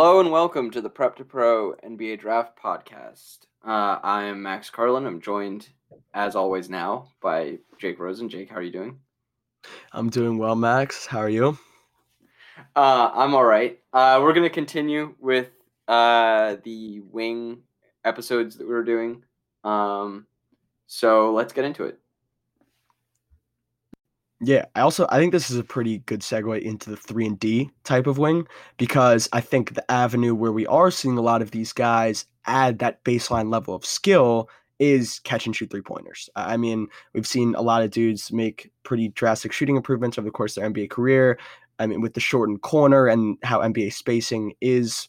Hello and welcome to the Prep to Pro NBA Draft Podcast. Uh, I am Max Carlin. I'm joined, as always, now by Jake Rosen. Jake, how are you doing? I'm doing well, Max. How are you? Uh, I'm all right. Uh, we're going to continue with uh, the wing episodes that we are doing. Um, so let's get into it. Yeah, I also I think this is a pretty good segue into the 3 and D type of wing because I think the avenue where we are seeing a lot of these guys add that baseline level of skill is catch and shoot three pointers. I mean, we've seen a lot of dudes make pretty drastic shooting improvements over the course of their NBA career. I mean, with the shortened corner and how NBA spacing is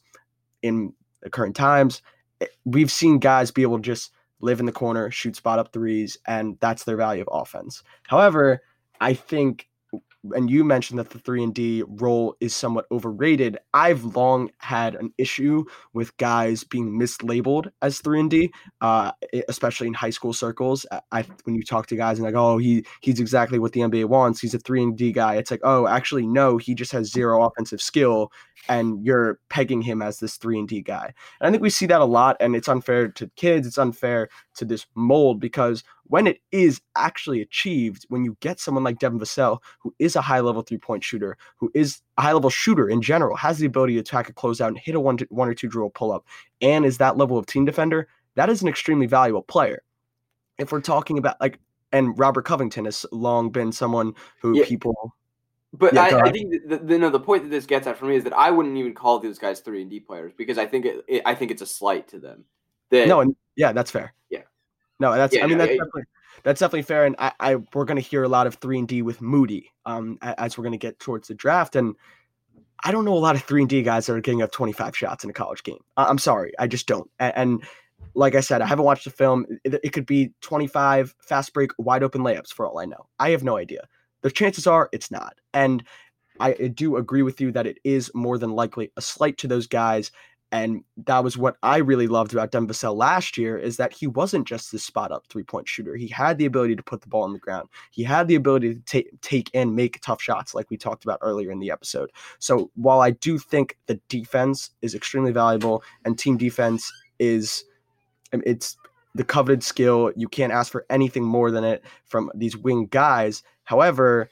in the current times, eh, we've seen guys be able to just live in the corner, shoot spot up threes, and that's their value of offense. However, I think, and you mentioned that the three and D role is somewhat overrated. I've long had an issue with guys being mislabeled as three and D, uh, especially in high school circles. I, when you talk to guys and like, oh, he he's exactly what the NBA wants. He's a three and D guy. It's like, oh, actually, no, he just has zero offensive skill, and you're pegging him as this three and D guy. And I think we see that a lot, and it's unfair to kids. It's unfair to this mold because when it is actually achieved, when you get someone like Devin Vassell, who is a high level three point shooter, who is a high level shooter in general, has the ability to attack a closeout and hit a one, one or two drill pull up, and is that level of team defender, that is an extremely valuable player. If we're talking about like, and Robert Covington has long been someone who Yeah. people. But Yeah, I, I think the, the, no, the point that this gets at for me is that I wouldn't even call those guys three and D players because I think it, it I think it's a slight to them. That, No, and yeah, that's fair. No, that's. Yeah, I mean, no, that's yeah. definitely that's definitely fair, and I, I we're going to hear a lot of three and D with Moody, um, as we're going to get towards the draft, and I don't know a lot of three and D guys that are getting up twenty five shots in a college game. I, I'm sorry, I just don't. And, and like I said, I haven't watched the film. It, it could be twenty five fast break, wide open layups for all I know. I have no idea. The chances are it's not, and I do agree with you that it is more than likely a slight to those guys. And that was what I really loved about Devin last year is that he wasn't just this spot up three point shooter. He had the ability to put the ball on the ground. He had the ability to take take and make tough shots, like we talked about earlier in the episode. So while I do think the defense is extremely valuable and team defense is um, it's the coveted skill, you can't ask for anything more than it from these wing guys. However,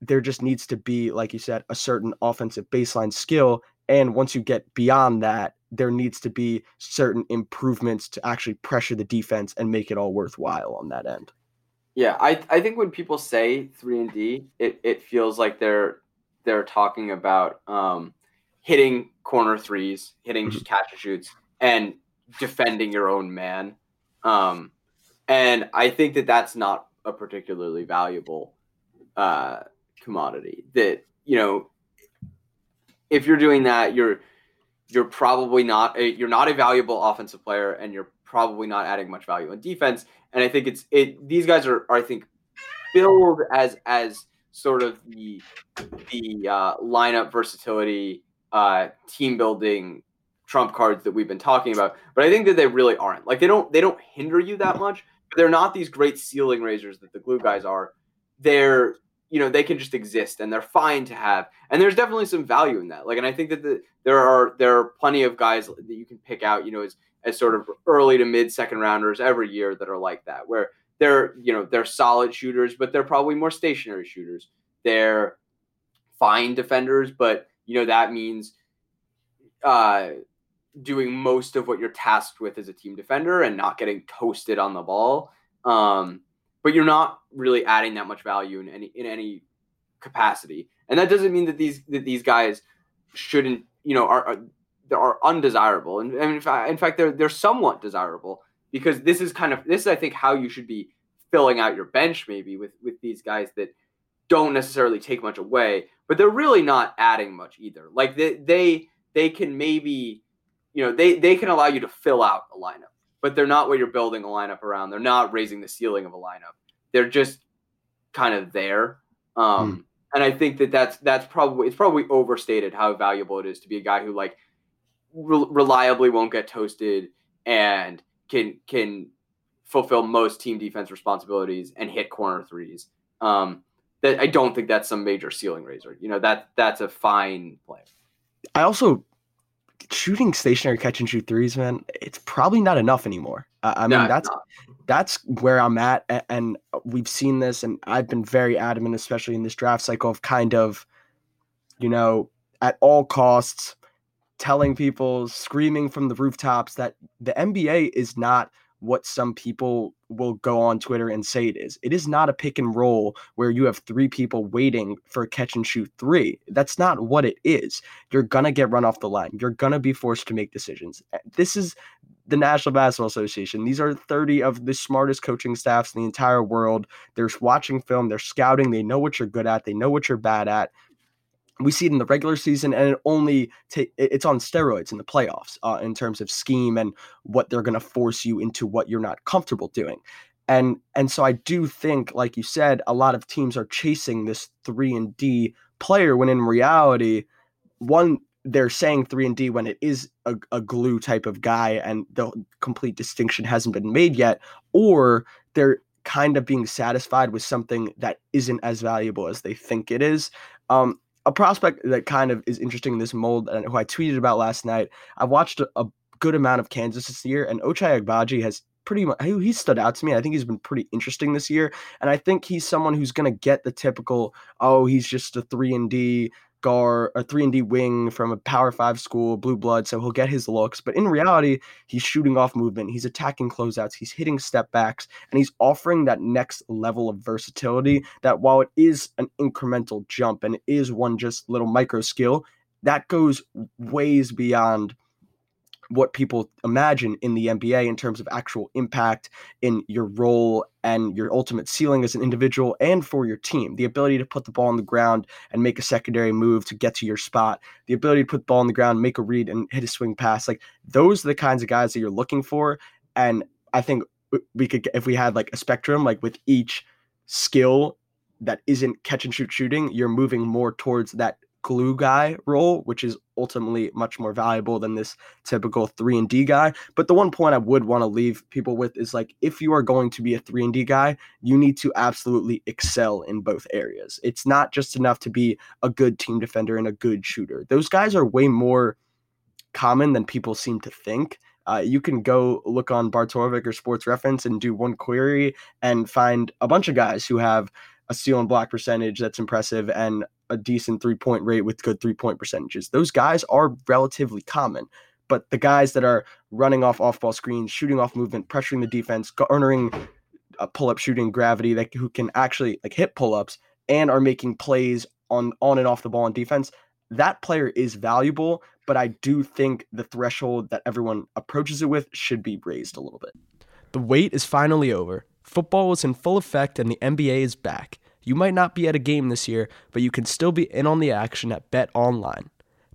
there just needs to be, like you said, a certain offensive baseline skill. And once you get beyond that, there needs to be certain improvements to actually pressure the defense and make it all worthwhile on that end. Yeah, I I think when people say three and D, it, it feels like they're they're talking about um, hitting corner threes, hitting Mhm. catch and shoots, and defending your own man. Um, and I think that that's not a particularly valuable uh, commodity. That you know, if you're doing that, you're you're probably not a, you're not a valuable offensive player, and you're probably not adding much value in defense. And I think it's it. These guys are, are I think, billed as as sort of the the uh, lineup versatility, uh, team building trump cards that we've been talking about. But I think that they really aren't. Like they don't they don't hinder you that much. But they're not these great ceiling raisers that the glue guys are. They're you know they can just exist and they're fine to have. And there's definitely some value in that. Like and i think that the, there are there are plenty of guys that you can pick out you know as as sort of early to mid second rounders every year that are like that where they're you know they're solid shooters but they're probably more stationary shooters. They're fine defenders but you know that means uh doing most of what you're tasked with as a team defender and not getting toasted on the ball. Um but you're not really adding that much value in any in any capacity. And that doesn't mean that these that these guys shouldn't, you know, are are, are undesirable. And, and in fact, in fact, they're they're somewhat desirable because this is kind of this is I think how you should be filling out your bench maybe with with these guys that don't necessarily take much away, but they're really not adding much either. Like they they they can maybe you know they they can allow you to fill out a lineup but they're not what you're building a lineup around. They're not raising the ceiling of a lineup. They're just kind of there. Um, mm. And I think that that's that's probably it's probably overstated how valuable it is to be a guy who like re- reliably won't get toasted and can can fulfill most team defense responsibilities and hit corner threes. Um, that I don't think that's some major ceiling raiser. You know that that's a fine play. I also shooting stationary catch and shoot threes, man, it's probably not enough anymore. Uh, I mean, no, that's that's where I'm at, and we've seen this, and I've been very adamant, especially in this draft cycle, of kind of, you know, at all costs, telling people, screaming from the rooftops that the NBA is not what some people will go on Twitter and say it is. It is not a pick and roll where you have three people waiting for a catch and shoot three. That's not what it is. You're going to get run off the line. You're going to be forced to make decisions. This is the National Basketball Association. These are 30 of the smartest coaching staffs in the entire world. They're watching film, they're scouting, they know what you're good at, they know what you're bad at we see it in the regular season and it only ta- it's on steroids in the playoffs uh, in terms of scheme and what they're going to force you into what you're not comfortable doing. And and so i do think like you said a lot of teams are chasing this 3 and d player when in reality one they're saying 3 and d when it is a, a glue type of guy and the complete distinction hasn't been made yet or they're kind of being satisfied with something that isn't as valuable as they think it is. Um, a prospect that kind of is interesting in this mold and who I tweeted about last night. I watched a, a good amount of Kansas this year, and Ochai Agbaji has pretty much he, he stood out to me. I think he's been pretty interesting this year, and I think he's someone who's going to get the typical oh he's just a three and D guard, a three and D wing from a Power Five school, blue blood, so he'll get his looks. But in reality, he's shooting off movement, he's attacking closeouts, he's hitting step backs, and he's offering that next level of versatility. That while it is an incremental jump and it is one just little micro skill, that goes ways beyond what people imagine in the NBA in terms of actual impact in your role and your ultimate ceiling as an individual and for your team. The ability to put the ball on the ground and make a secondary move to get to your spot, the ability to put the ball on the ground, make a read, and hit a swing pass. Like those are the kinds of guys that you're looking for. And I think we could, if we had like a spectrum, like with each skill that isn't catch and shoot shooting, you're moving more towards that glue guy role, which is ultimately much more valuable than this typical 3 and D guy. But the one point I would want to leave people with is like if you are going to be a 3 and D guy, you need to absolutely excel in both areas. It's not just enough to be a good team defender and a good shooter. Those guys are way more common than people seem to think. Uh, you can go look on Barttorvik or Sports Reference and do one query and find a bunch of guys who have a steal and block percentage that's impressive and a decent three point rate with good three point percentages. Those guys are relatively common, but the guys that are running off off ball screens, shooting off movement, pressuring the defense, garnering a uh, pull up shooting gravity that who can actually like hit pull ups and are making plays on on and off the ball on defense. That player is valuable, but I do think the threshold that everyone approaches it with should be raised a little bit. The wait is finally over. Football is in full effect and the NBA is back. You might not be at a game this year, but you can still be in on the action at Bet Online.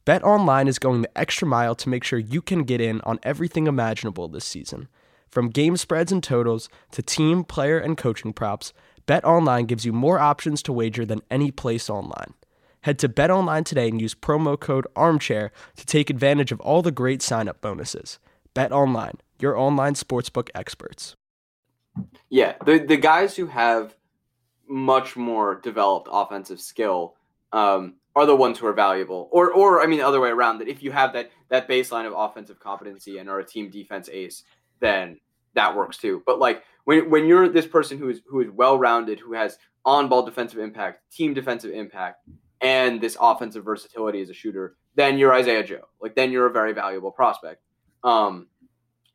Bet Online is going the extra mile to make sure you can get in on everything imaginable this season. From game spreads and totals to team, player, and coaching props, Bet Online gives you more options to wager than any place online. Head to Bet Online today and use promo code ARMCHAIR to take advantage of all the great sign up bonuses. Bet Online, your online sportsbook experts. Yeah, the the guys who have much more developed offensive skill um, are the ones who are valuable. Or, or I mean, the other way around. That if you have that that baseline of offensive competency and are a team defense ace, then that works too. But like when when you're this person who is who is well rounded, who has on ball defensive impact, team defensive impact, and this offensive versatility as a shooter, then you're Isaiah Joe. Like then you're a very valuable prospect. Um,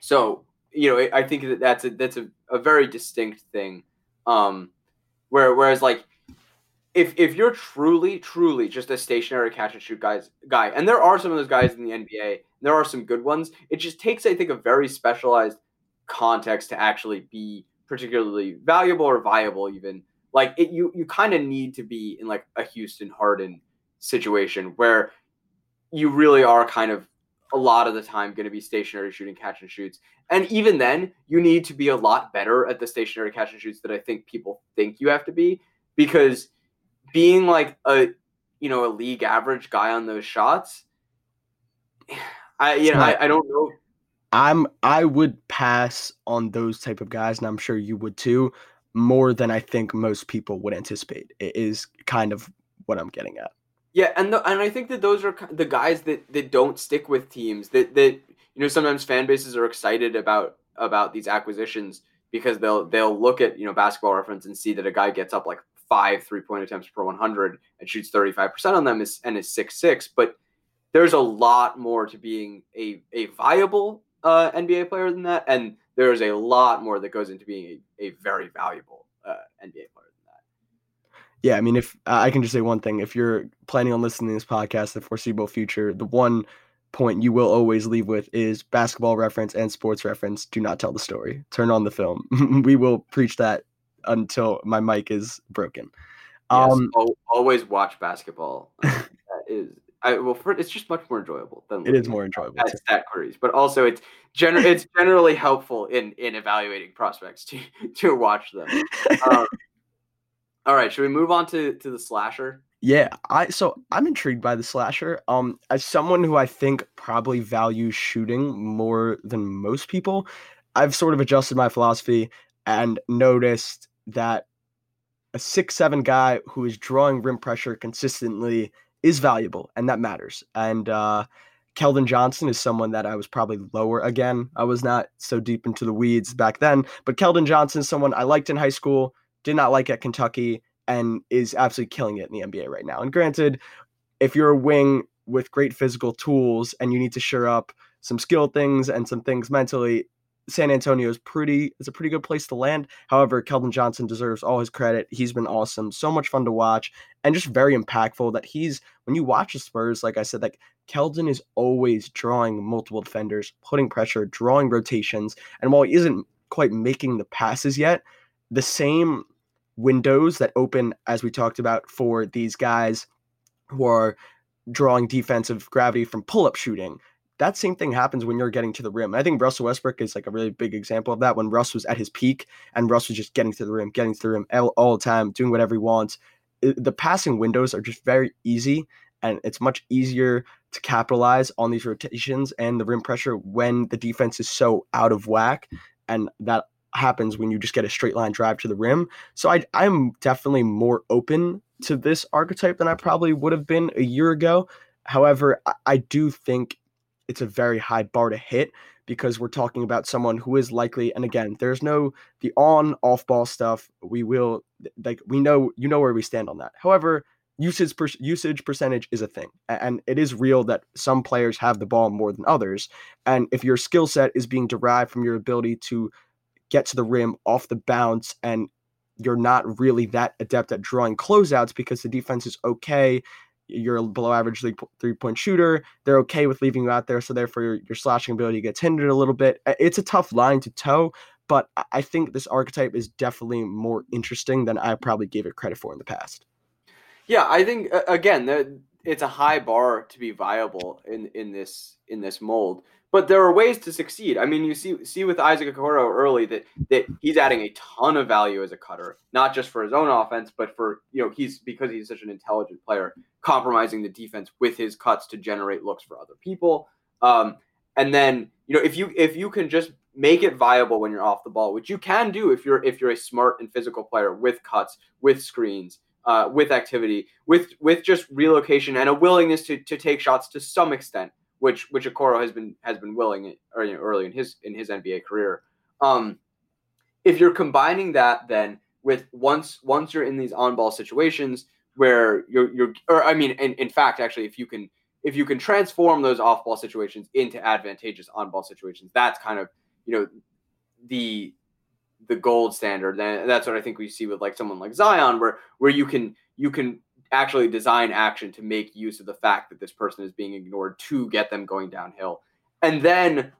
so you know, I think that that's a that's a, a very distinct thing. Um, where whereas like if if you're truly truly just a stationary catch and shoot guys guy, and there are some of those guys in the NBA, there are some good ones. It just takes I think a very specialized context to actually be particularly valuable or viable even like it you you kind of need to be in like a Houston Harden situation where you really are kind of a lot of the time going to be stationary shooting catch and shoots. And even then, you need to be a lot better at the stationary catch and shoots that I think people think you have to be because being like a you know a league average guy on those shots, I you know I, I don't know. I'm I would pass on those type of guys, and I'm sure you would too, more than I think most people would anticipate. It is kind of what I'm getting at. Yeah, and the, and I think that those are the guys that that don't stick with teams. That that you know sometimes fan bases are excited about about these acquisitions because they'll they'll look at you know basketball reference and see that a guy gets up like five three point attempts per 100 and shoots 35 percent on them is, and is six six. But there's a lot more to being a a viable uh, NBA player than that, and there's a lot more that goes into being a, a very valuable uh, NBA player yeah, I mean, if I can just say one thing, if you're planning on listening to this podcast, the foreseeable future, the one point you will always leave with is basketball reference and sports reference. Do not tell the story. Turn on the film. we will preach that until my mic is broken. Yes, um, always watch basketball. that is, I well, for, it's just much more enjoyable than it is more enjoyable at stat queries, but also it's gener- it's generally helpful in in evaluating prospects to to watch them. Um, all right, should we move on to to the slasher? Yeah, I so I'm intrigued by the slasher. Um, as someone who I think probably values shooting more than most people, I've sort of adjusted my philosophy and noticed that a six seven guy who is drawing rim pressure consistently is valuable, and that matters. And uh, Keldon Johnson is someone that I was probably lower again. I was not so deep into the weeds back then, but Keldon Johnson is someone I liked in high school did not like at Kentucky, and is absolutely killing it in the NBA right now. And granted, if you're a wing with great physical tools and you need to shore up some skill things and some things mentally, San Antonio is pretty is a pretty good place to land. However, Keldon Johnson deserves all his credit. He's been awesome, so much fun to watch, and just very impactful. That he's when you watch the Spurs, like I said, like Keldon is always drawing multiple defenders, putting pressure, drawing rotations, and while he isn't quite making the passes yet, the same windows that open, as we talked about, for these guys who are drawing defensive gravity from pull up shooting. That same thing happens when you're getting to the rim. I think Russell Westbrook is like a really big example of that. When Russ was at his peak and Russ was just getting to the rim, getting to the rim all, all the time, doing whatever he wants. The passing windows are just very easy, and it's much easier to capitalize on these rotations and the rim pressure when the defense is so out of whack. And that happens when you just get a straight line drive to the rim. So I, I'm definitely more open to this archetype than I probably would have been a year ago. However, I, I do think it's a very high bar to hit because we're talking about someone who is likely and again there's no the on off ball stuff we will like we know you know where we stand on that however usage per, usage percentage is a thing and it is real that some players have the ball more than others and if your skill set is being derived from your ability to get to the rim off the bounce and you're not really that adept at drawing closeouts because the defense is okay. You're a below average three point shooter. They're okay with leaving you out there. So, therefore, your, your slashing ability gets hindered a little bit. It's a tough line to toe, but I think this archetype is definitely more interesting than I probably gave it credit for in the past. Yeah, I think, again, it's a high bar to be viable in, in this in this mold but there are ways to succeed. I mean, you see see with Isaac Okoro early that that he's adding a ton of value as a cutter, not just for his own offense, but for you know he's because he's such an intelligent player, compromising the defense with his cuts to generate looks for other people. Um, and then you know if you if you can just make it viable when you're off the ball, which you can do if you're if you're a smart and physical player with cuts, with screens, uh, with activity, with with just relocation and a willingness to to take shots to some extent, which which Okoro has been has been willing or, you know, early in his in his NBA career. Um, if you're combining that then with once once you're in these on ball situations where you're you're or I mean in, in fact actually if you can if you can transform those off ball situations into advantageous on ball situations that's kind of you know the the gold standard and that's what I think we see with like someone like Zion where where you can you can actually design action to make use of the fact that this person is being ignored to get them going downhill and then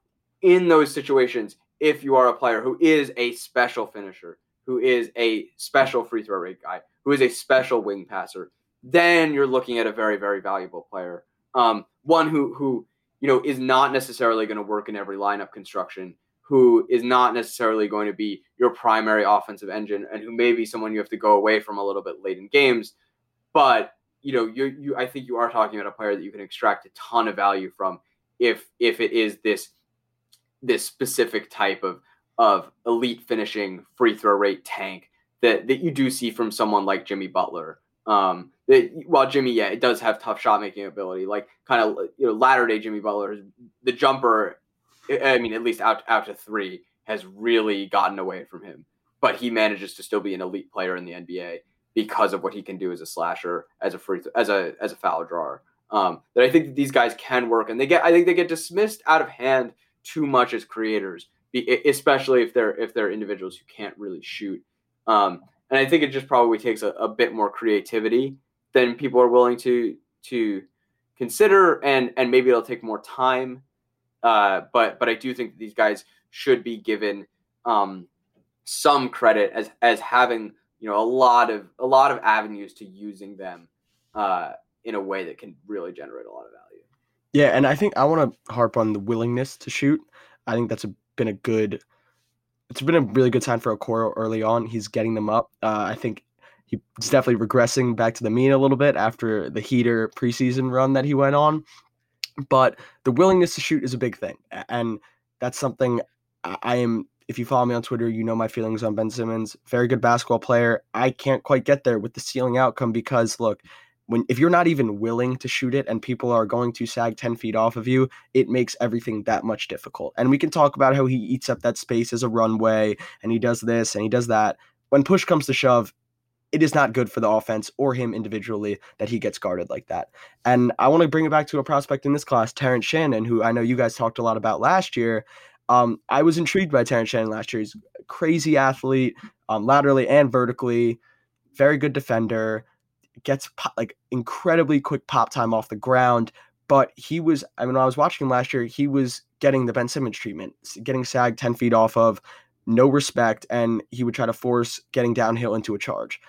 in those situations if you are a player who is a special finisher who is a special free throw rate guy, who is a special wing passer, then you're looking at a very, very valuable player. Um, one who who you know is not necessarily going to work in every lineup construction, who is not necessarily going to be your primary offensive engine, and who may be someone you have to go away from a little bit late in games. But you know, you you I think you are talking about a player that you can extract a ton of value from if if it is this this specific type of of elite finishing free throw rate tank that that you do see from someone like Jimmy Butler. Um, that while Jimmy, yeah, it does have tough shot making ability, like kind of you know latter day Jimmy Butler, the jumper, I mean at least out out to three has really gotten away from him, but he manages to still be an elite player in the NBA because of what he can do as a slasher, as a free, as a as a foul drawer. Um, that I think that these guys can work, and they get I think they get dismissed out of hand too much as creators especially if they're if they're individuals who can't really shoot. Um, and I think it just probably takes a, a, bit more creativity than people are willing to to consider, and and maybe it'll take more time. Uh, but but I do think these guys should be given um, some credit as as having you know a lot of a lot of avenues to using them uh, in a way that can really generate a lot of value. Yeah, and I think I want to harp on the willingness to shoot. I think that's a been a good it's been a really good sign for Okoro early on. He's getting them up. Uh, I think he's definitely regressing back to the mean a little bit after the heater preseason run that he went on. But the willingness to shoot is a big thing. And that's something I am if you follow me on Twitter, you know my feelings on Ben Simmons. Very good basketball player. I can't quite get there with the ceiling outcome because look, when if you're not even willing to shoot it and people are going to sag 10 feet off of you it makes everything that much difficult and we can talk about how he eats up that space as a runway and he does this and he does that when push comes to shove it is not good for the offense or him individually that he gets guarded like that. And I want to bring it back to a prospect in this class, Terrence Shannon, who I know you guys talked a lot about last year. Um, I was intrigued by Terrence Shannon last year. He's a crazy athlete, um, laterally and vertically, very good defender gets like incredibly quick pop time off the ground. But he was, I mean, when I was watching him last year, he was getting the Ben Simmons treatment, getting sagged 10 feet off of, no respect, and he would try to force getting downhill into a charge.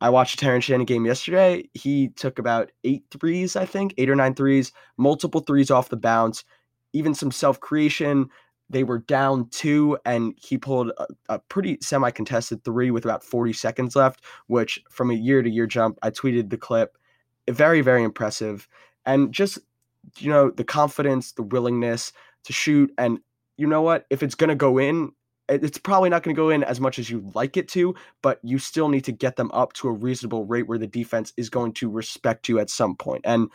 I watched a Terrence Shannon game yesterday. He took about eight threes, I think, eight or nine threes, multiple threes off the bounce, even some self creation, they were down two, and he pulled a, a pretty semi contested three with about 40 seconds left, which from a year to year jump, I tweeted the clip. Very, very impressive. And just, you know, the confidence, the willingness to shoot. And you know what? If it's going to go in, it's probably not going to go in as much as you'd like it to, but you still need to get them up to a reasonable rate where the defense is going to respect you at some point. And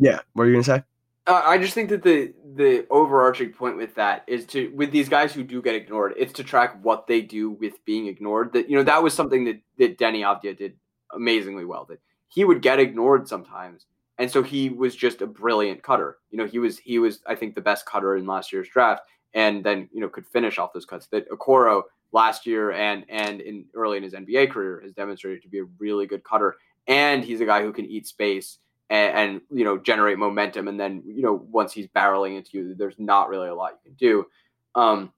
yeah, what are you going to say? Uh, I just think that the the overarching point with that is to with these guys who do get ignored, it's to track what they do with being ignored. That you know that was something that that Deni Avdija did amazingly well. That he would get ignored sometimes, and so he was just a brilliant cutter. You know, he was he was I think the best cutter in last year's draft, and then you know could finish off those cuts. That Okoro last year and and in early in his NBA career has demonstrated to be a really good cutter, and he's a guy who can eat space and, and, you know generate momentum and then you know once he's barreling into you there's not really a lot you can do. Um,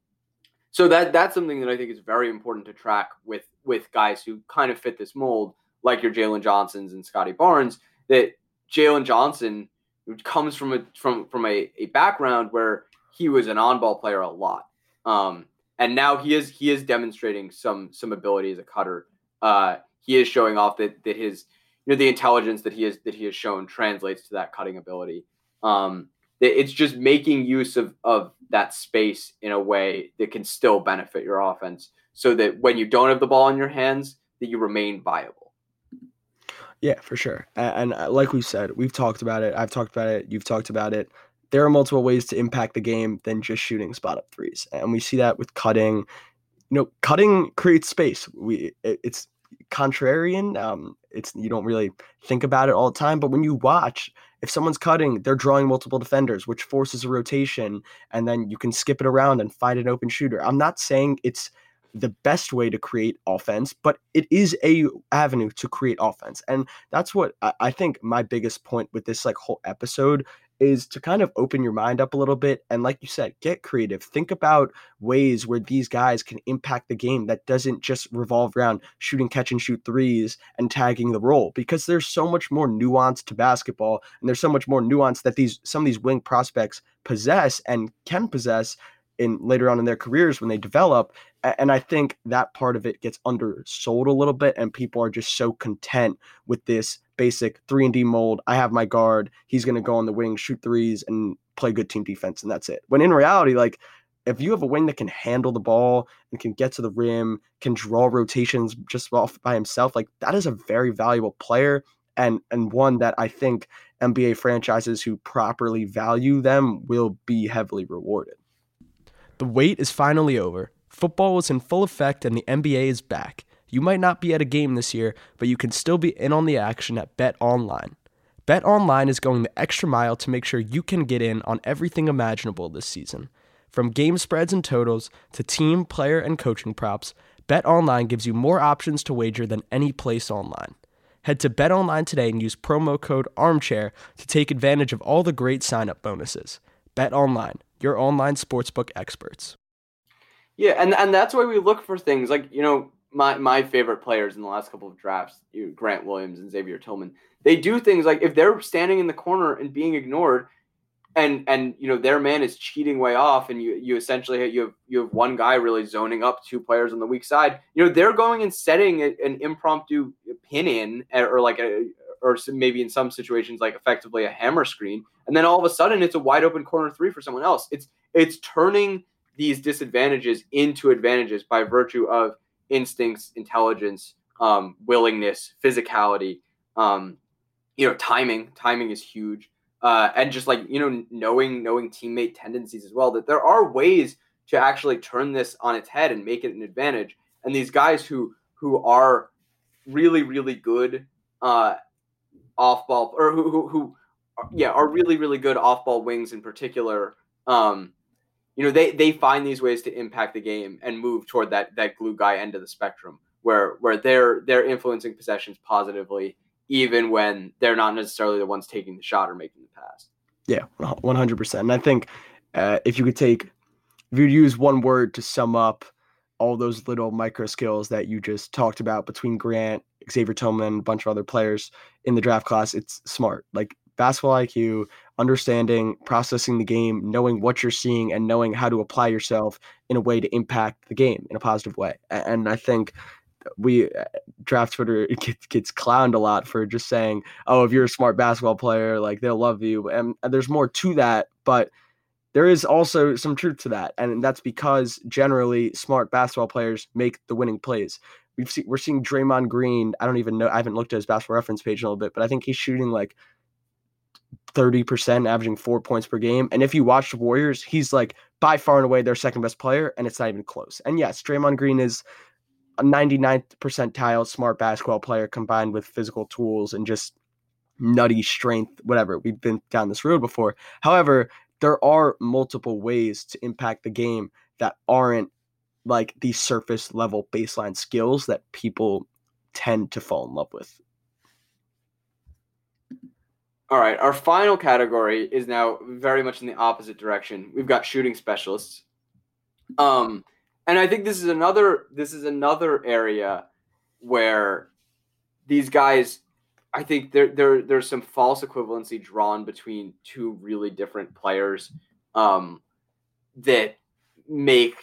so that that's something that i think is very important to track with with guys who kind of fit this mold like your jalen johnsons and Scottie barnes that jalen johnson comes from a from from a, a background where he was an on-ball player a lot. Um, and now he is he is demonstrating some some ability as a cutter. Uh, he is showing off that that his you know the intelligence that he is that he has shown translates to that cutting ability. Um, It's just making use of of that space in a way that can still benefit your offense, so that when you don't have the ball in your hands, that you remain viable. Yeah, for sure. And, and uh, like we said, we've talked about it. I've talked about it. You've talked about it. There are multiple ways to impact the game than just shooting spot up threes, and we see that with cutting. You know, cutting creates space. We it, it's contrarian. Um, it's you don't really think about it all the time, but when you watch, if someone's cutting, they're drawing multiple defenders, which forces a rotation, and then you can skip it around and find an open shooter. I'm not saying it's the best way to create offense, but it is a avenue to create offense, and that's what I, I think my biggest point with this like whole episode is to kind of open your mind up a little bit and like you said get creative. Think about ways where these guys can impact the game that doesn't just revolve around shooting catch and shoot threes and tagging the roll because there's so much more nuance to basketball and there's so much more nuance that these some of these wing prospects possess and can possess in later on in their careers when they develop and i think that part of it gets undersold a little bit and people are just so content with this basic 3 and d mold i have my guard he's going to go on the wing shoot threes and play good team defense and that's it when in reality like if you have a wing that can handle the ball and can get to the rim can draw rotations just off by himself like that is a very valuable player and and one that i think nba franchises who properly value them will be heavily rewarded the wait is finally over. Football is in full effect and the NBA is back. You might not be at a game this year, but you can still be in on the action at Bet Online. Bet Online is going the extra mile to make sure you can get in on everything imaginable this season. From game spreads and totals to team, player, and coaching props, Bet Online gives you more options to wager than any place online. Head to Bet Online today and use promo code ARMCHAIR to take advantage of all the great sign up bonuses. Bet Online your online sportsbook experts. Yeah, and and that's why we look for things like you know my my favorite players in the last couple of drafts, Grant Williams and Xavier Tillman. They do things like if they're standing in the corner and being ignored, and and you know their man is cheating way off, and you you essentially you have you have one guy really zoning up two players on the weak side. You know they're going and setting a, an impromptu pin in eh, or like a or maybe in some situations like effectively a hammer screen and then all of a sudden it's a wide open corner three for someone else it's it's turning these disadvantages into advantages by virtue of instincts intelligence um, willingness physicality um, you know timing. Timing is huge. Uh, and just like you know knowing knowing teammate tendencies as well that there are ways to actually turn this on its head and make it an advantage. And these guys who who are really really good uh, off ball or who, who, who yeah are really really good off ball wings in particular um you know they they find these ways to impact the game and move toward that that glue guy end of the spectrum where where they're they're influencing possessions positively even when they're not necessarily the ones taking the shot or making the pass yeah 100% and i think uh, if you could take if you use one word to sum up all those little micro skills that you just talked about between Grant, Xavier Tillman, a bunch of other players in the draft class. It's smart, like basketball IQ, understanding, processing the game, knowing what you're seeing, and knowing how to apply yourself in a way to impact the game in a positive way. And I think we uh, draft Twitter gets, gets clowned a lot for just saying, "Oh, if you're a smart basketball player, like they'll love you." And, there's more to that, but there is also some truth to that, and that's because generally smart basketball players make the winning plays. We've seen we're seeing Draymond Green. I don't even know. I haven't looked at his basketball reference page in a little bit, but I think he's shooting like thirty percent, averaging four points per game. And if you watch the Warriors, he's like by far and away their second best player, and it's not even close. And yes, Draymond Green is a 99th percentile smart basketball player combined with physical tools and just nutty strength, whatever. We've been down this road before. However, there are multiple ways to impact the game that aren't like the surface level baseline skills that people tend to fall in love with. All right, our final category is now very much in the opposite direction. We've got shooting specialists. Um and I think this is another this is another area where these guys I think there there there's some false equivalency drawn between two really different players um, that make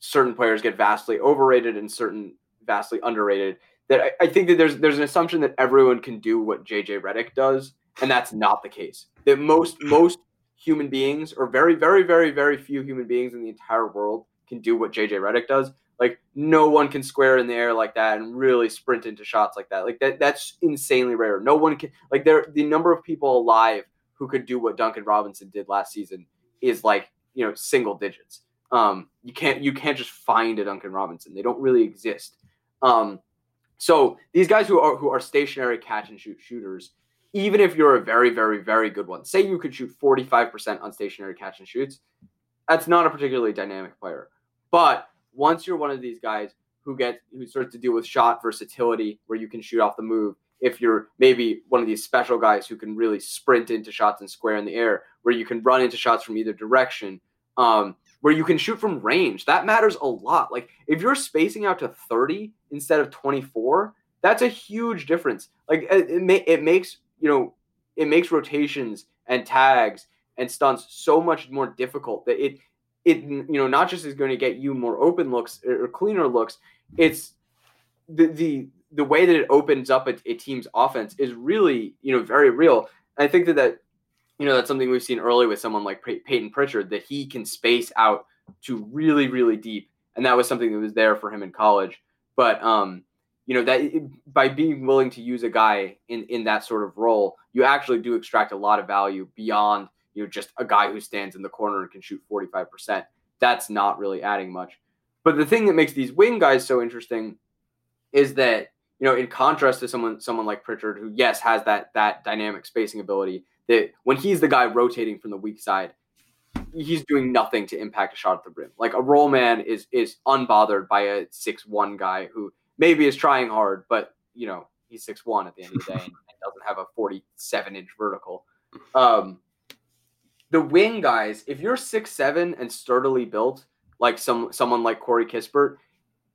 certain players get vastly overrated and certain vastly underrated. That I, I think that there's there's an assumption that everyone can do what JJ Redick does, and that's not the case. That most most human beings or very, very, very, very few human beings in the entire world can do what JJ Redick does. Like no one can square in the air like that and really sprint into shots like that. Like that that's insanely rare. No one can like there the number of people alive who could do what Duncan Robinson did last season is like, you know, single digits. Um you can't you can't just find a Duncan Robinson. They don't really exist. Um so these guys who are who are stationary catch and shoot shooters, even if you're a very, very, very good one, say you could shoot 45% on stationary catch and shoots, that's not a particularly dynamic player. But once you're one of these guys who gets who starts to deal with shot versatility, where you can shoot off the move, if you're maybe one of these special guys who can really sprint into shots and square in the air, where you can run into shots from either direction, um, where you can shoot from range, that matters a lot. Like if you're spacing out to 30 instead of 24, that's a huge difference. Like it, it, ma- it makes you know it makes rotations and tags and stunts so much more difficult that it it you know not just is going to get you more open looks or cleaner looks it's the the the way that it opens up a, a team's offense is really you know very real. And i think that that you know that's something we've seen early with someone like Pey- peyton pritchard that he can space out to really really deep. And that was something that was there for him in college. But um you know that by being willing to use a guy in in that sort of role you actually do extract a lot of value beyond you know just a guy who stands in the corner and can shoot 45%. That's not really adding much. But the thing that makes these wing guys so interesting is that you know in contrast to someone someone like Pritchard who yes has that that dynamic spacing ability that when he's the guy rotating from the weak side he's doing nothing to impact a shot at the rim. Like a roll man is is unbothered by a six one guy who maybe is trying hard, but you know he's six one at the end of the day and, doesn't have a forty seven inch vertical. Um, the wing guys, if you're six seven and sturdily built, like some someone like Corey Kispert,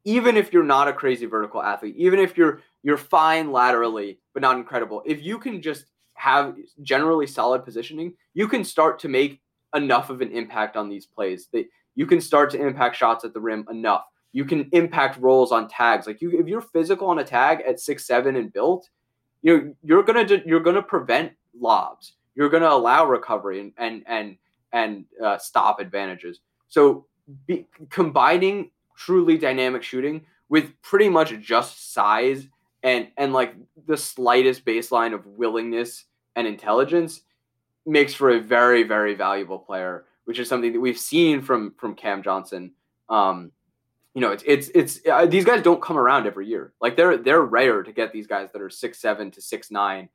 even if you're not a crazy vertical athlete, even if you're you're fine laterally but not incredible, if you can just have generally solid positioning, you can start to make enough of an impact on these plays that you can start to impact shots at the rim enough. You can impact rolls on tags. Like you, if you're physical on a tag at six seven and built, you know you're gonna you're gonna prevent lobs you're to allow recovery and and and and uh, stop advantages. So be, combining truly dynamic shooting with pretty much just size and and like the slightest baseline of willingness and intelligence makes for a very very valuable player, which is something that we've seen from from Cam Johnson. Um, you know, it's it's it's uh, these guys don't come around every year. Like they're they're rare to get these guys that are six seven to six nine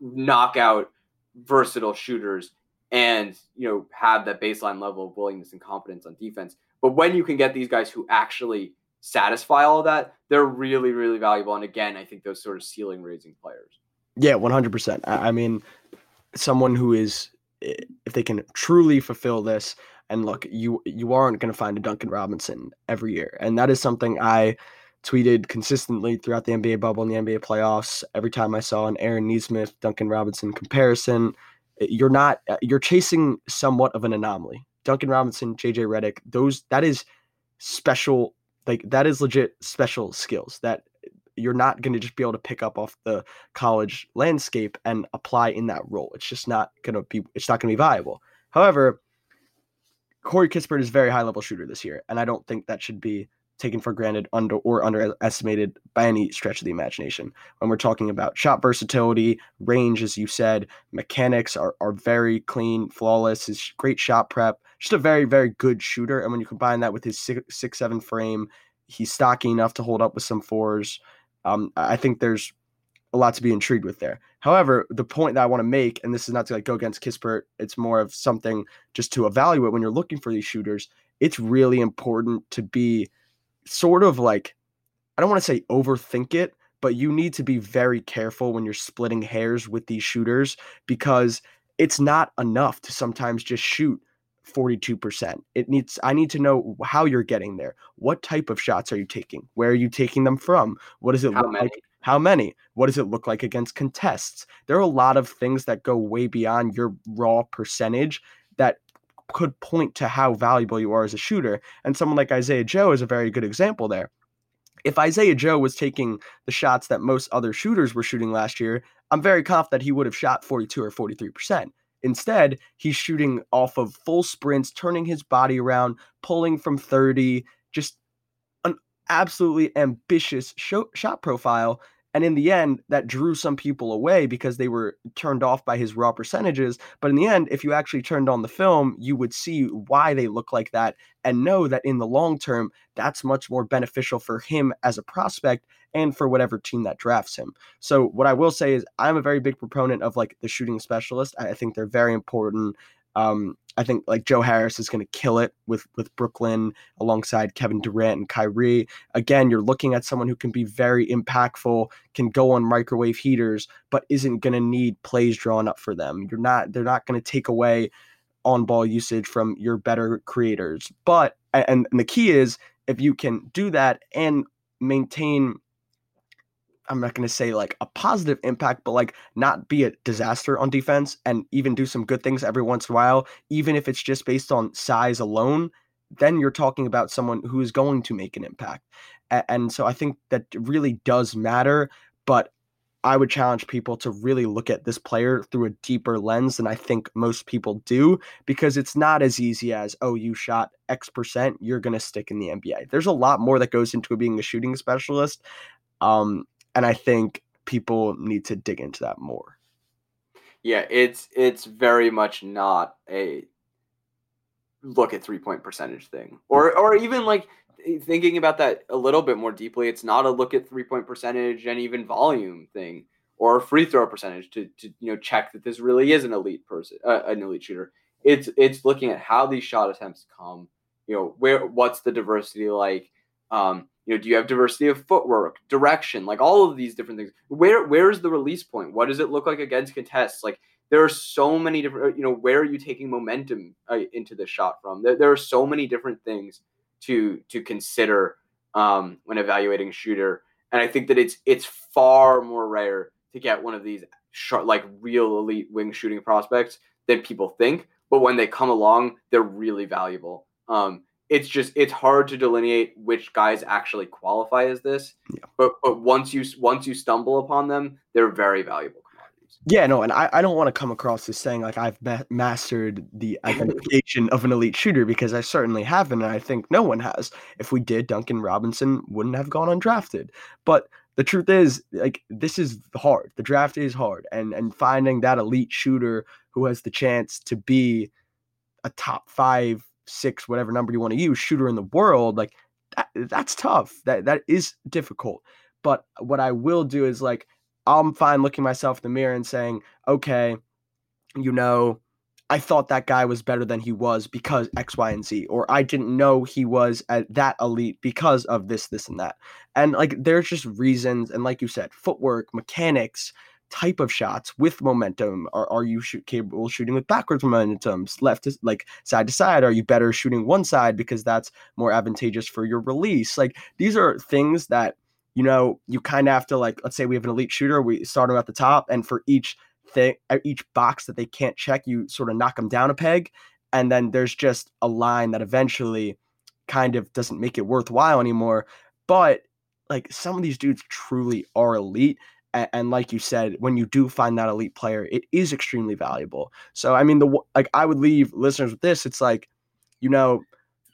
knockout versatile shooters and you know have that baseline level of willingness and confidence on defense. But when you can get these guys who actually satisfy all that, they're really really valuable. And again, I think those sort of ceiling raising players. Yeah, one hundred percent. I mean, someone who is if they can truly fulfill this. And look, you you aren't going to find a Duncan Robinson every year, and that is something I tweeted consistently throughout the NBA bubble and the NBA playoffs. Every time I saw an Aaron Nesmith, Duncan Robinson comparison, eh, you're not uh, you're chasing somewhat of an anomaly. Duncan Robinson, JJ Redick, those that is special like that is legit special skills that you're not going to just be able to pick up off the college landscape and apply in that role. It's just not going to be it's not going to be viable. However, Corey Kispert is a very high level shooter this year, and I don't think that should be taken for granted under or underestimated by any stretch of the imagination. When we're talking about shot versatility, range, as you said, mechanics are, are very clean, flawless, his great shot prep, just a very, very good shooter. And when you combine that with his six, six seven frame, he's stocky enough to hold up with some fours. Um, I think there's a lot to be intrigued with there. However, the point that I want to make, and this is not to like go against Kispert, it's more of something just to evaluate when you're looking for these shooters. It's really important to be sort of like I don't want to say overthink it, but you need to be very careful when you're splitting hairs with these shooters because it's not enough to sometimes just shoot 42%. It needs I need to know how you're getting there. What type of shots are you taking? Where are you taking them from? What does it How look many? like? How many? What does it look like against contests? There are a lot of things that go way beyond your raw percentage that could point to how valuable you are as a shooter. And someone like Isaiah Joe is a very good example there. If Isaiah Joe was taking the shots that most other shooters were shooting last year, I'm very confident he would have shot 42 or 43%. Instead, he's shooting off of full sprints, turning his body around, pulling from 30, just an absolutely ambitious shot profile and in the end, that drew some people away because they were turned off by his raw percentages. But in the end, if you actually turned on the film, you would see why they look like that and know that in the long term, that's much more beneficial for him as a prospect and for whatever team that drafts him. So, what I will say is, I'm a very big proponent of like the shooting specialist. I think they're very important. Um, I think like Joe Harris is going to kill it with with Brooklyn alongside Kevin Durant and Kyrie. Again, you're looking at someone who can be very impactful, can go on microwave heaters, but isn't going to need plays drawn up for them. You're not they're not going to take away on ball usage from your better creators. But and, and the key is if you can do that and maintain I'm not going to say like a positive impact, but like not be a disaster on defense and even do some good things every once in a while, even if it's just based on size alone, then you're talking about someone who is going to make an impact. And so I think that really does matter, but I would challenge people to really look at this player through a deeper lens than I think most people do because it's not as easy as, oh, you shot X percent, you're going to stick in the NBA. There's a lot more that goes into being a shooting specialist. Um, and I think people need to dig into that more. Yeah, it's it's very much not a look at three point percentage thing, or or even like thinking about that a little bit more deeply. It's not a look at three point percentage and even volume thing, or free throw percentage to to you know check that this really is an elite person, uh, an elite shooter. It's it's looking at how these shot attempts come. You know where what's the diversity like. Um, you know, do you have diversity of footwork, direction, like all of these different things? Where where's the release point? What does it look like against contests? Like there are so many different, you know, where are you taking momentum uh, into the shot from? There, there are so many different things to to consider um, when evaluating a shooter, and I think that it's it's far more rare to get one of these like real elite wing shooting prospects than people think. But when they come along, they're really valuable. Um, it's just it's hard to delineate which guys actually qualify as this. Yeah. But but once you once you stumble upon them, they're very valuable commodities. Yeah, no, and I, I don't want to come across as saying like I've ma- mastered the identification of an elite shooter because I certainly haven't, and I think no one has. If we did, Duncan Robinson wouldn't have gone undrafted. But the truth is, like this is hard. The draft is hard, and and finding that elite shooter who has the chance to be a top five six, whatever number you want to use, shooter in the world, like that, that's tough. That that is difficult. But what I will do is like I'm fine looking myself in the mirror and saying, okay, you know, I thought that guy was better than he was because X, Y, and Z, or I didn't know he was at that elite because of this, this, and that. And like there's just reasons, and like you said, footwork, mechanics, type of shots with momentum? Are, are you capable shooting with backwards momentums, left to like side to side? Are you better shooting one side because that's more advantageous for your release? Like these are things that you know you kind of have to like. Let's say we have an elite shooter, we start them at the top, and for each thing, each box that they can't check, you sort of knock them down a peg, and then there's just a line that eventually kind of doesn't make it worthwhile anymore. But like some of these dudes truly are elite and, and, like you said when you do find that elite player it is extremely valuable so i mean the like i would leave listeners with this it's like you know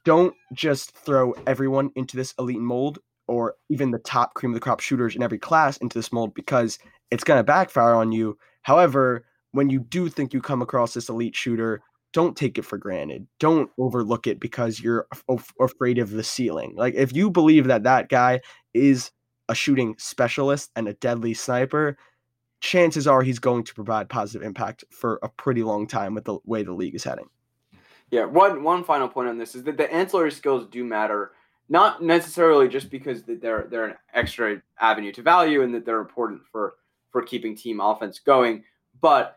don't just throw everyone into this elite mold or even the top cream of the crop shooters in every class into this mold because it's going to backfire on you however when you do think you come across this elite shooter don't take it for granted. Don't overlook it because you're af- afraid of the ceiling. Like if you believe that that guy is a shooting specialist and a deadly sniper, chances are he's going to provide positive impact for a pretty long time with the way the league is heading. Yeah, one one final point on this is that the ancillary skills do matter, not necessarily just because they're they're an extra avenue to value and that they're important for for keeping team offense going, but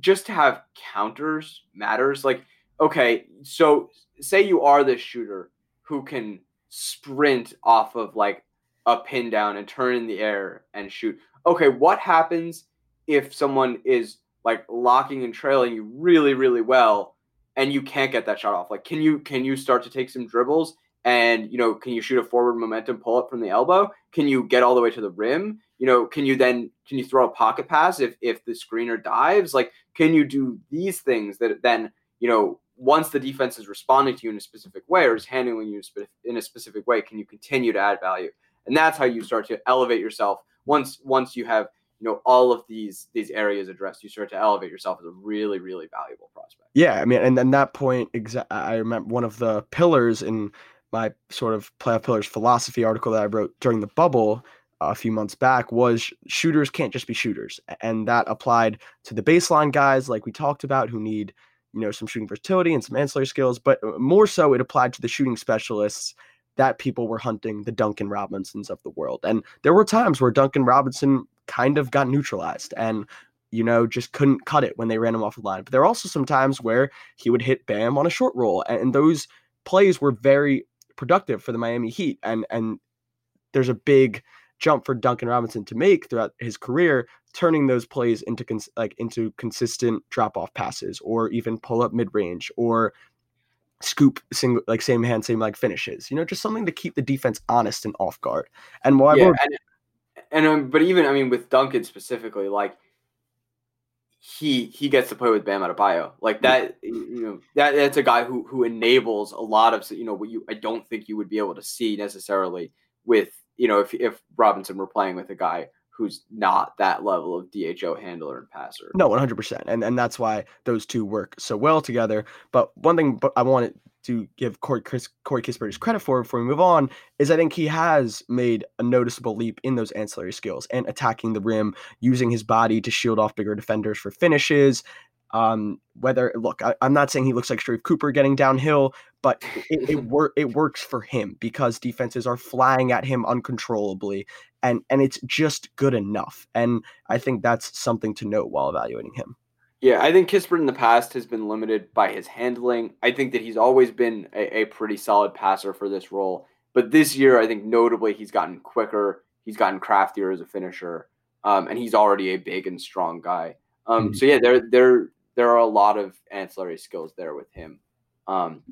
just to have counters matters. Like, okay, so say you are this shooter who can sprint off of like a pin down and turn in the air and shoot. Okay, what happens if someone is like locking and trailing you really, really well and you can't get that shot off? Like, can you can you start to take some dribbles and you know can you shoot a forward momentum pull up from the elbow? Can you get all the way to the rim? you know, can you then can you throw a pocket pass if if the screener dives? Like, can you do these things that then you know once the defense is responding to you in a specific way or is handling you in a specific way, can you continue to add value? And that's how you start to elevate yourself. Once once you have you know all of these these areas addressed, you start to elevate yourself as a really really valuable prospect. Yeah, I mean, and then that point, exa- I remember one of the pillars in my sort of playoff pillars philosophy article that I wrote during the bubble a few months back was shooters can't just be shooters. And that applied to the baseline guys, like we talked about, who need, you know, some shooting versatility and some ancillary skills. But uh, more so, it applied to the shooting specialists that people were hunting the Duncan Robinsons of the world. And there were times where Duncan Robinson kind of got neutralized and, you know, just couldn't cut it when they ran him off the line. But there are also some times where he would hit Bam on a short roll. And those plays were very productive for the Miami Heat. And and there's a big jump for Duncan Robinson to make throughout his career, turning those plays into cons- like into consistent drop off passes or even pull up mid range or scoop single like same hand same like finishes. You know, just something to keep the defense honest and off guard. And why? Yeah, and, and um, but even I mean with Duncan specifically, like he he gets to play with Bam Adebayo like that. You know that that's a guy who who enables a lot of you know what you I don't think you would be able to see necessarily with you know, if if Robinson were playing with a guy who's not that level of DHO handler and passer. No, 100%. And and that's why those two work so well together. But one thing I wanted to give Corey, Chris, Corey Kispert credit for before we move on is I think he has made a noticeable leap in those ancillary skills and attacking the rim, using his body to shield off bigger defenders for finishes, um, whether look, I, am not saying he looks like Sharife Cooper getting downhill, but it, it, wor- it works for him because defenses are flying at him uncontrollably, and and it's just good enough. And I think that's something to note while evaluating him. Yeah, I think Kispert in the past has been limited by his handling. I think that he's always been a, a pretty solid passer for this role, but this year I think notably he's gotten quicker, he's gotten craftier as a finisher, um, and he's already a big and strong guy. Um, mm-hmm. So yeah, there there there are a lot of ancillary skills there with him um,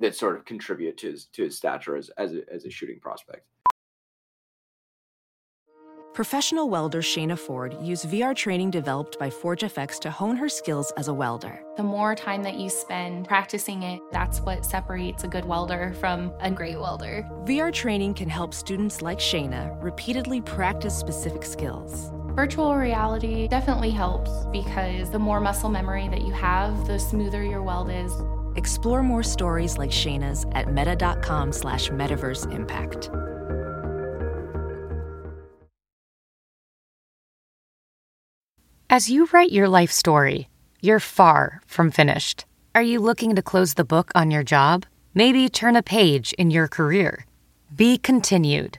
that sort of contribute to his to his stature as as a, as a shooting prospect. Professional welder Shayna Ford used VR training developed by ForgeFX to hone her skills as a welder. The more time that you spend practicing it, that's what separates a good welder from a great welder. VR training can help students like Shayna repeatedly practice specific skills Virtual reality definitely helps because the more muscle memory that you have, the smoother your weld is. Explore more stories like Shayna's at meta.com slash metaverse impact. As you write your life story, you're far from finished. Are you looking to close the book on your job? Maybe turn a page in your career? Be continued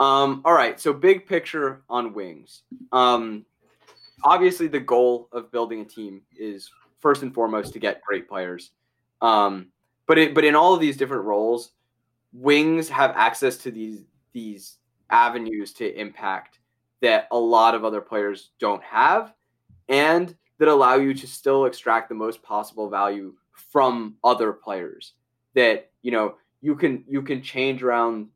Um, all right, so big picture on wings. Um, obviously, the goal of building a team is first and foremost to get great players. Um, but it, but in all of these different roles, wings have access to these these avenues to impact that a lot of other players don't have, and that allow you to still extract the most possible value from other players. That you know you can you can change around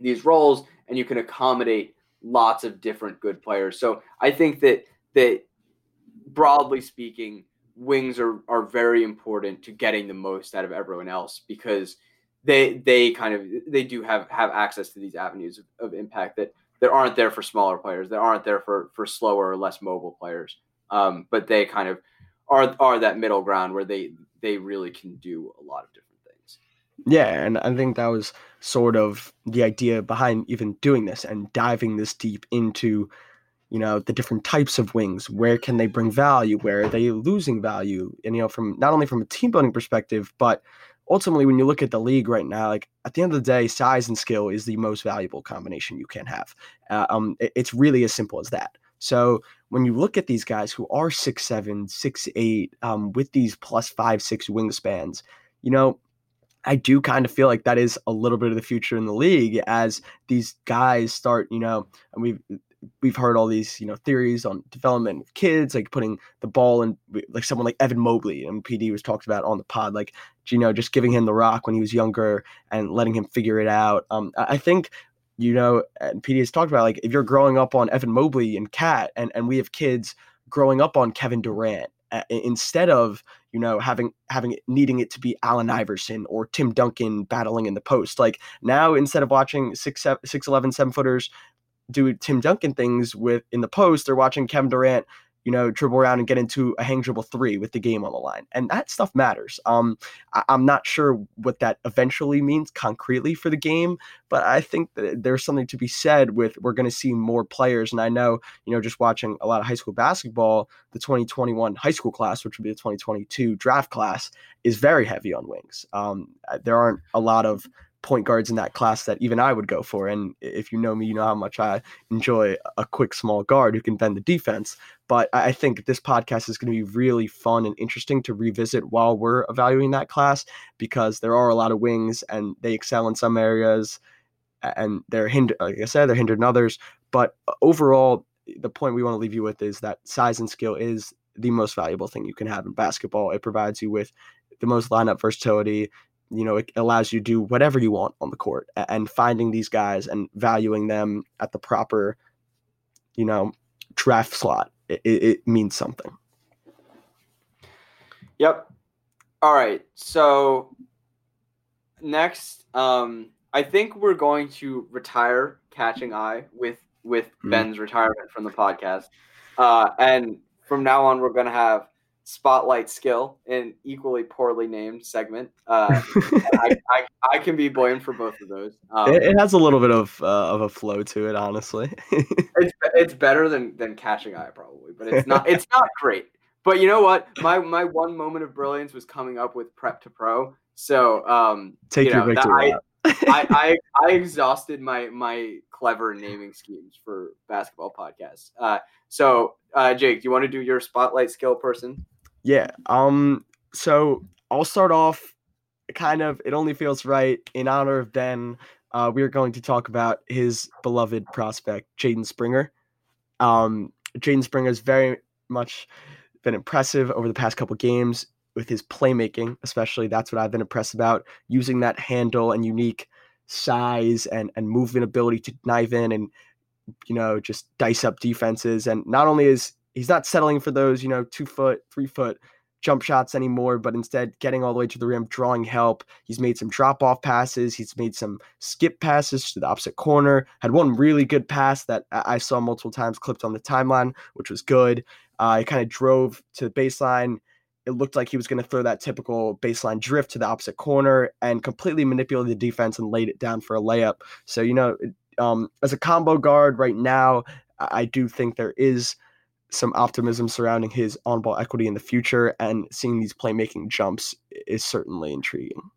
these roles and you can accommodate lots of different good players. So I think that that broadly speaking, wings are are very important to getting the most out of everyone else because they they kind of they do have have access to these avenues of, of impact that that aren't there for smaller players that aren't there for for slower or less mobile players um, but they kind of are are that middle ground where they they really can do a lot of different yeah, and I think that was sort of the idea behind even doing this and diving this deep into, you know, the different types of wings. Where can they bring value? Where are they losing value? And you know, from not only from a team building perspective, but ultimately when you look at the league right now, like at the end of the day, size and skill is the most valuable combination you can have. Uh, um, it, it's really as simple as that. So when you look at these guys who are six seven, six eight, um, with these plus five, six wingspans, you know, I do kind of feel like that is a little bit of the future in the league as these guys start, you know, and we've we've heard all these, you know, theories on development with kids, like putting the ball in like someone like Evan Mobley and PD was talked about on the pod, like you know, just giving him the rock when he was younger and letting him figure it out. Um, I think you know, and PD has talked about like if you're growing up on Evan Mobley and Cat, and and we have kids growing up on Kevin Durant instead of you know having having needing it to be Allen Iverson or Tim Duncan battling in the post. Like now, instead of watching six seven, six eleven seven footers do Tim Duncan things with in the post, they're watching Kevin Durant you know, dribble around and get into a hang dribble three with the game on the line. And that stuff matters. Um, I, am not sure what that eventually means concretely for the game, but I think that there's something to be said with we're going to see more players. And I know, you know, just watching a lot of high school basketball, the 2021 high school class, which would be the 2022 draft class, is very heavy on wings. Um, there aren't a lot of point guards in that class that even I would go for. And if you know me, you know how much I enjoy a quick small guard who can bend the defense. But I think this podcast is going to be really fun and interesting to revisit while we're evaluating that class because there are a lot of wings and they excel in some areas and they're hindered, like I said, they're hindered in others. But overall, the point we want to leave you with is that size and skill is the most valuable thing you can have in basketball. It provides you with the most lineup versatility you know it allows you to do whatever you want on the court and finding these guys and valuing them at the proper you know draft slot it, it means something. Yep. All right. So next um i think we're going to retire catching eye with with mm-hmm. ben's retirement from the podcast. Uh and from now on we're going to have spotlight skill in equally poorly named segment. Uh, I, I, I, can be blamed for both of those. Um, it, it, has a little bit of uh, of a flow to it, honestly. it's it's better than than catching eye probably, but it's not it's not great. But you know what? My my one moment of brilliance was coming up with prep to pro. So um, take you know, your victory. I, I, I, I exhausted my my clever naming schemes for basketball podcasts. Uh, so uh, Jake, do you want to do your spotlight skill person? Yeah. Um. So I'll start off. Kind of. It only feels right in honor of Ben. Uh, we are going to talk about his beloved prospect, Jaden Springer. Um, Jaden Springer has very much been impressive over the past couple games with his playmaking, especially. That's what I've been impressed about. Using that handle and unique size and and movement ability to dive in and you know just dice up defenses. And not only is he's not settling for those, you know, two foot, three foot jump shots anymore, but instead getting all the way to the rim, drawing help. He's made some drop off passes. He's made some skip passes to the opposite corner. Had one really good pass that I saw multiple times clipped on the timeline, which was good. Uh, he kind of drove to the baseline. It looked like he was going to throw that typical baseline drift to the opposite corner and completely manipulated the defense and laid it down for a layup. So, you know, um, as a combo guard right now, I do think there is some optimism surrounding his on ball equity in the future, and seeing these playmaking jumps is certainly intriguing.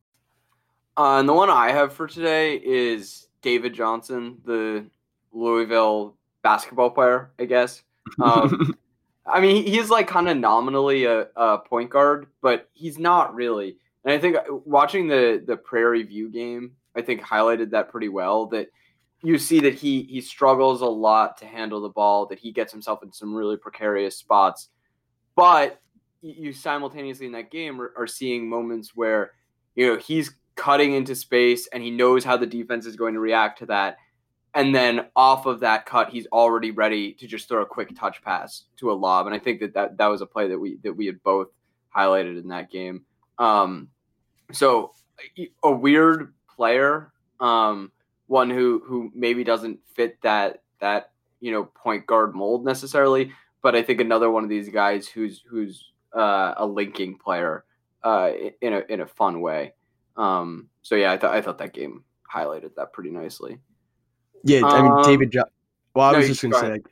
Uh, and the one I have for today is David Johnson, the Louisville basketball player, I guess. Um, I mean, he's like kind of nominally a, a, point guard, but he's not really. And I think uh, watching the the Prairie View game, I think highlighted that pretty well. That you see that he he struggles a lot to handle the ball, that he gets himself in some really precarious spots. But you simultaneously in that game are, are seeing moments where you know he's cutting into space and he knows how the defense is going to react to that. And then off of that cut, he's already ready to just throw a quick touch pass to a lob. And I think that that, that was a play that we that we had both highlighted in that game. Um, so a weird player. Um, one who who maybe doesn't fit that that you know point guard mold necessarily, but I think another one of these guys who's who's uh, a linking player uh, in a in a fun way. Um, so yeah, I thought I thought that game highlighted that pretty nicely. Yeah, I mean David. Jo- well, I no, was just gonna go say, like,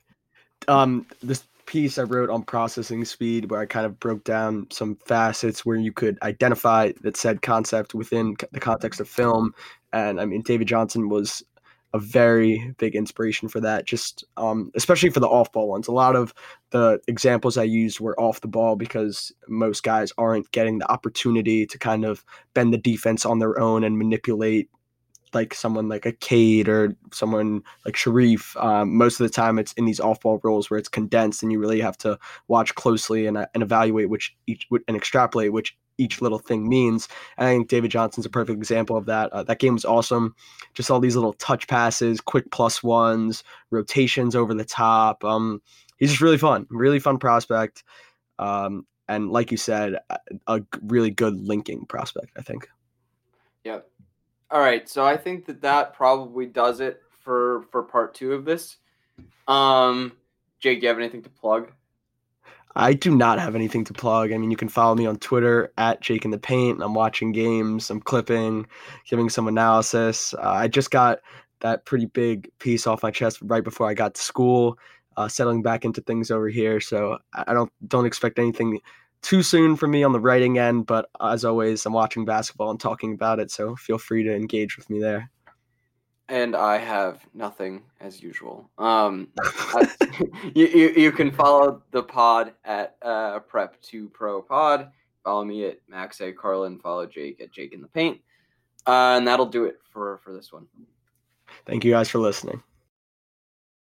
um, this piece I wrote on processing speed, where I kind of broke down some facets where you could identify that said concept within the context of film and I mean, David Johnson was a very big inspiration for that. Just um, especially for the off ball ones. A lot of the examples I used were off the ball because most guys aren't getting the opportunity to kind of bend the defense on their own and manipulate like someone like a Cade or someone like Sharife. Um, most of the time, it's in these off-ball roles where it's condensed, and you really have to watch closely and, uh, and evaluate which each and extrapolate which each little thing means. And I think David Johnson's a perfect example of that. Uh, that game was awesome. Just all these little touch passes, quick plus ones, rotations over the top. Um, he's just really fun, really fun prospect. Um, and like you said, a, really good linking prospect, I think. Yep. All right, so I think that that probably does it for for part two of this. Um, Jake, do you have anything to plug? I do not have anything to plug. I mean, you can follow me on Twitter at Jake in the Paint. I'm watching games, I'm clipping, giving some analysis. Uh, I just got that pretty big piece off my chest right before I got to school, uh, settling back into things over here. So I don't don't expect anything too soon for me on the writing end. But as always, I'm watching basketball and talking about it. So feel free to engage with me there and I have nothing as usual. Um, you, you, you can follow the pod at uh, Prep to Pro Pod. Follow me at Max A Carlin. Follow Jake at Jake in the Paint, uh, and that'll do it for for this one. Thank you guys for listening.